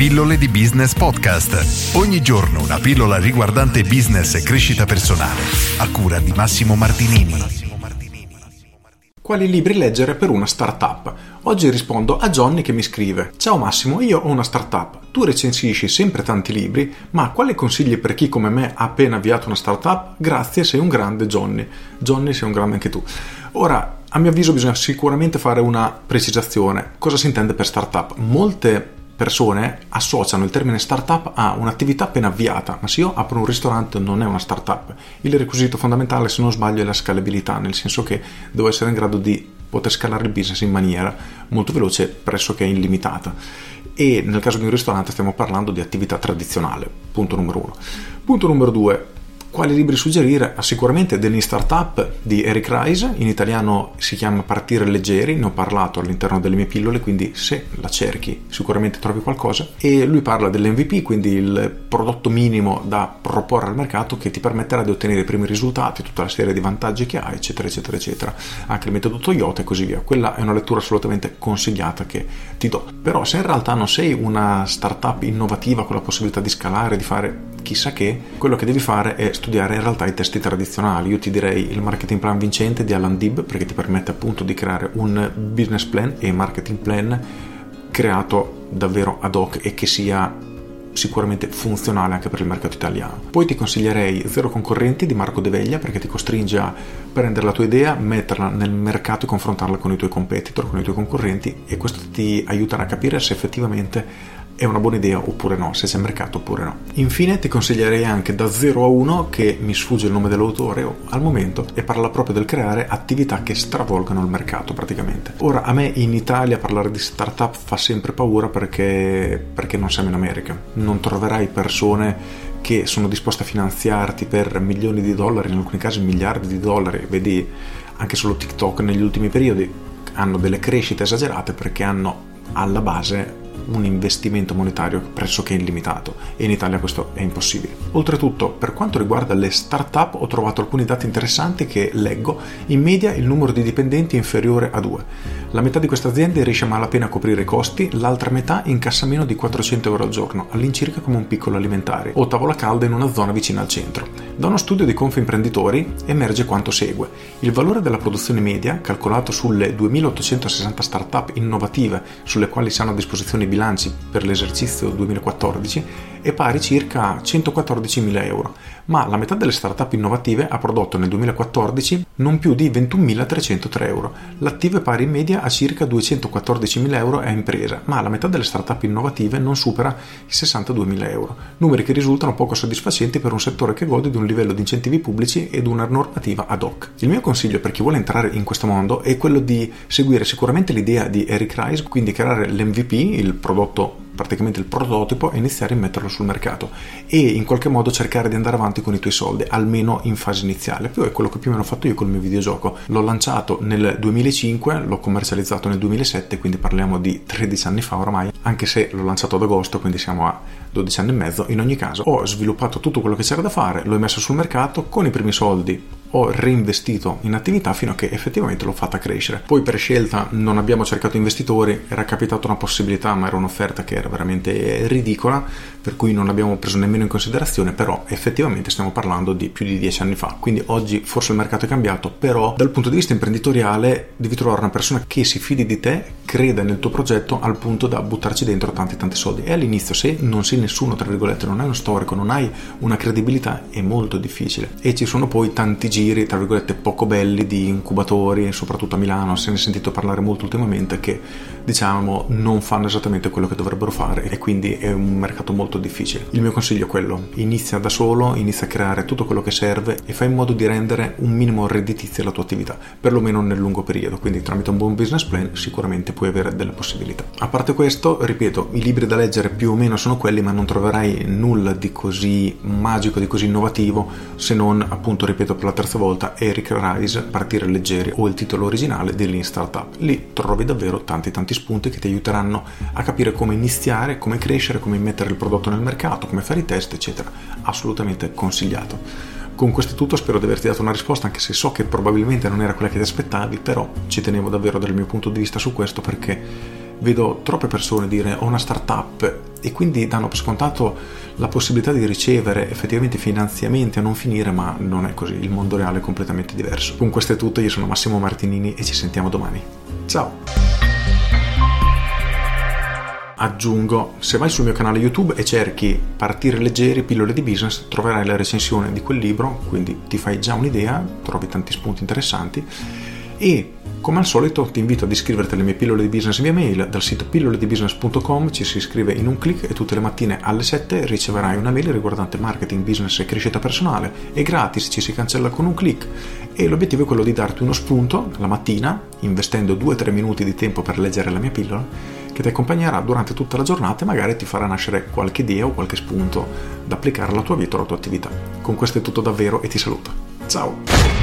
Pillole di Business Podcast. Ogni giorno una pillola riguardante business e crescita personale. A cura di Massimo Martinini. Quali libri leggere per una startup? Oggi rispondo a Johnny che mi scrive: Ciao Massimo, io ho una startup. Tu recensisci sempre tanti libri, ma quali consigli per chi come me ha appena avviato una startup? Grazie, sei un grande Johnny. Johnny, sei un grande anche tu. Ora, a mio avviso bisogna sicuramente fare una precisazione. Cosa si intende per startup? Molte persone associano il termine startup a un'attività appena avviata, ma se io apro un ristorante non è una startup. Il requisito fondamentale, se non sbaglio, è la scalabilità, nel senso che devo essere in grado di poter scalare il business in maniera molto veloce, pressoché illimitata. E nel caso di un ristorante stiamo parlando di attività tradizionale, punto numero uno. Punto numero due, quali libri suggerire? Ah, sicuramente Denis Startup di Eric Rice, in italiano si chiama Partire leggeri, ne ho parlato all'interno delle mie pillole, quindi se la cerchi sicuramente trovi qualcosa. E lui parla dell'MVP, quindi il prodotto minimo da proporre al mercato che ti permetterà di ottenere i primi risultati, tutta la serie di vantaggi che ha, eccetera, eccetera, eccetera. Anche il metodo Toyota e così via. Quella è una lettura assolutamente consigliata che ti do. Però se in realtà non sei una startup innovativa con la possibilità di scalare, di fare chissà che, quello che devi fare è studiare in realtà i testi tradizionali. Io ti direi il marketing plan vincente di Alan Dib perché ti permette appunto di creare un business plan e marketing plan creato davvero ad hoc e che sia sicuramente funzionale anche per il mercato italiano. Poi ti consiglierei Zero Concorrenti di Marco De Veglia perché ti costringe a prendere la tua idea, metterla nel mercato e confrontarla con i tuoi competitor, con i tuoi concorrenti e questo ti aiuterà a capire se effettivamente è una buona idea oppure no, se c'è mercato oppure no. Infine ti consiglierei anche da 0 a 1, che mi sfugge il nome dell'autore al momento, e parla proprio del creare attività che stravolgano il mercato praticamente. Ora, a me in Italia parlare di startup fa sempre paura perché, perché non siamo in America. Non troverai persone che sono disposte a finanziarti per milioni di dollari, in alcuni casi miliardi di dollari. Vedi anche solo TikTok negli ultimi periodi hanno delle crescite esagerate perché hanno alla base un investimento monetario pressoché illimitato e in Italia questo è impossibile. Oltretutto, per quanto riguarda le start-up, ho trovato alcuni dati interessanti che leggo. In media il numero di dipendenti è inferiore a 2. La metà di queste aziende riesce a malapena a coprire i costi, l'altra metà incassa meno di 400 euro al giorno, all'incirca come un piccolo alimentare o tavola calda in una zona vicina al centro. Da uno studio di Confimprenditori emerge quanto segue. Il valore della produzione media, calcolato sulle 2860 start-up innovative sulle quali si hanno a disposizione i bilanci per l'esercizio 2014, è pari circa a 114.000 euro, ma la metà delle start-up innovative ha prodotto nel 2014 non più di 21.303 euro. L'attivo è pari in media a circa 214.000 euro a impresa, ma la metà delle start-up innovative non supera i 62.000 euro, numeri che risultano poco soddisfacenti per un settore che gode di un livello di incentivi pubblici ed una normativa ad hoc. Il mio consiglio per chi vuole entrare in questo mondo è quello di seguire sicuramente l'idea di Eric Rice, quindi creare l'MVP, il prodotto praticamente il prototipo e iniziare a metterlo sul mercato e in qualche modo cercare di andare avanti con i tuoi soldi, almeno in fase iniziale. Più è quello che più o meno ho fatto io col mio videogioco. L'ho lanciato nel 2005, l'ho commercializzato nel 2007, quindi parliamo di 13 anni fa oramai, anche se l'ho lanciato ad agosto, quindi siamo a 12 anni e mezzo. In ogni caso, ho sviluppato tutto quello che c'era da fare, l'ho messo sul mercato con i primi soldi ho reinvestito in attività fino a che effettivamente l'ho fatta crescere. Poi per scelta non abbiamo cercato investitori, era capitata una possibilità, ma era un'offerta che era veramente ridicola, per cui non l'abbiamo preso nemmeno in considerazione, però effettivamente stiamo parlando di più di dieci anni fa. Quindi oggi forse il mercato è cambiato, però dal punto di vista imprenditoriale devi trovare una persona che si fidi di te, creda nel tuo progetto al punto da buttarci dentro tanti tanti soldi. E all'inizio se non sei nessuno, tra virgolette, non hai uno storico, non hai una credibilità, è molto difficile. E ci sono poi tanti giri giri, tra virgolette, poco belli di incubatori, soprattutto a Milano, se ne è sentito parlare molto ultimamente, che diciamo non fanno esattamente quello che dovrebbero fare e quindi è un mercato molto difficile. Il mio consiglio è quello, inizia da solo, inizia a creare tutto quello che serve e fai in modo di rendere un minimo redditizia la tua attività, perlomeno nel lungo periodo, quindi tramite un buon business plan sicuramente puoi avere delle possibilità. A parte questo, ripeto, i libri da leggere più o meno sono quelli, ma non troverai nulla di così magico, di così innovativo, se non appunto, ripeto per la terza volta, Eric Rice, Partire leggeri o il titolo originale di Lean Startup. Lì trovi davvero tanti tanti spunti che ti aiuteranno a capire come iniziare, come crescere, come mettere il prodotto nel mercato, come fare i test, eccetera. Assolutamente consigliato. Con questo tutto spero di averti dato una risposta, anche se so che probabilmente non era quella che ti aspettavi, però ci tenevo davvero dal mio punto di vista su questo perché vedo troppe persone dire ho una startup e quindi danno per scontato la possibilità di ricevere effettivamente finanziamenti a non finire, ma non è così, il mondo reale è completamente diverso. Con questo è tutto, io sono Massimo Martinini e ci sentiamo domani. Ciao! aggiungo, se vai sul mio canale YouTube e cerchi Partire leggeri, pillole di business, troverai la recensione di quel libro, quindi ti fai già un'idea, trovi tanti spunti interessanti e come al solito ti invito ad iscriverti alle mie pillole di business via mail dal sito pilloledibusiness.com, ci si iscrive in un clic e tutte le mattine alle 7 riceverai una mail riguardante marketing, business e crescita personale. È gratis, ci si cancella con un clic e l'obiettivo è quello di darti uno spunto la mattina, investendo 2-3 minuti di tempo per leggere la mia pillola, che ti accompagnerà durante tutta la giornata e magari ti farà nascere qualche idea o qualche spunto da applicare alla tua vita o alla tua attività. Con questo è tutto davvero e ti saluto. Ciao!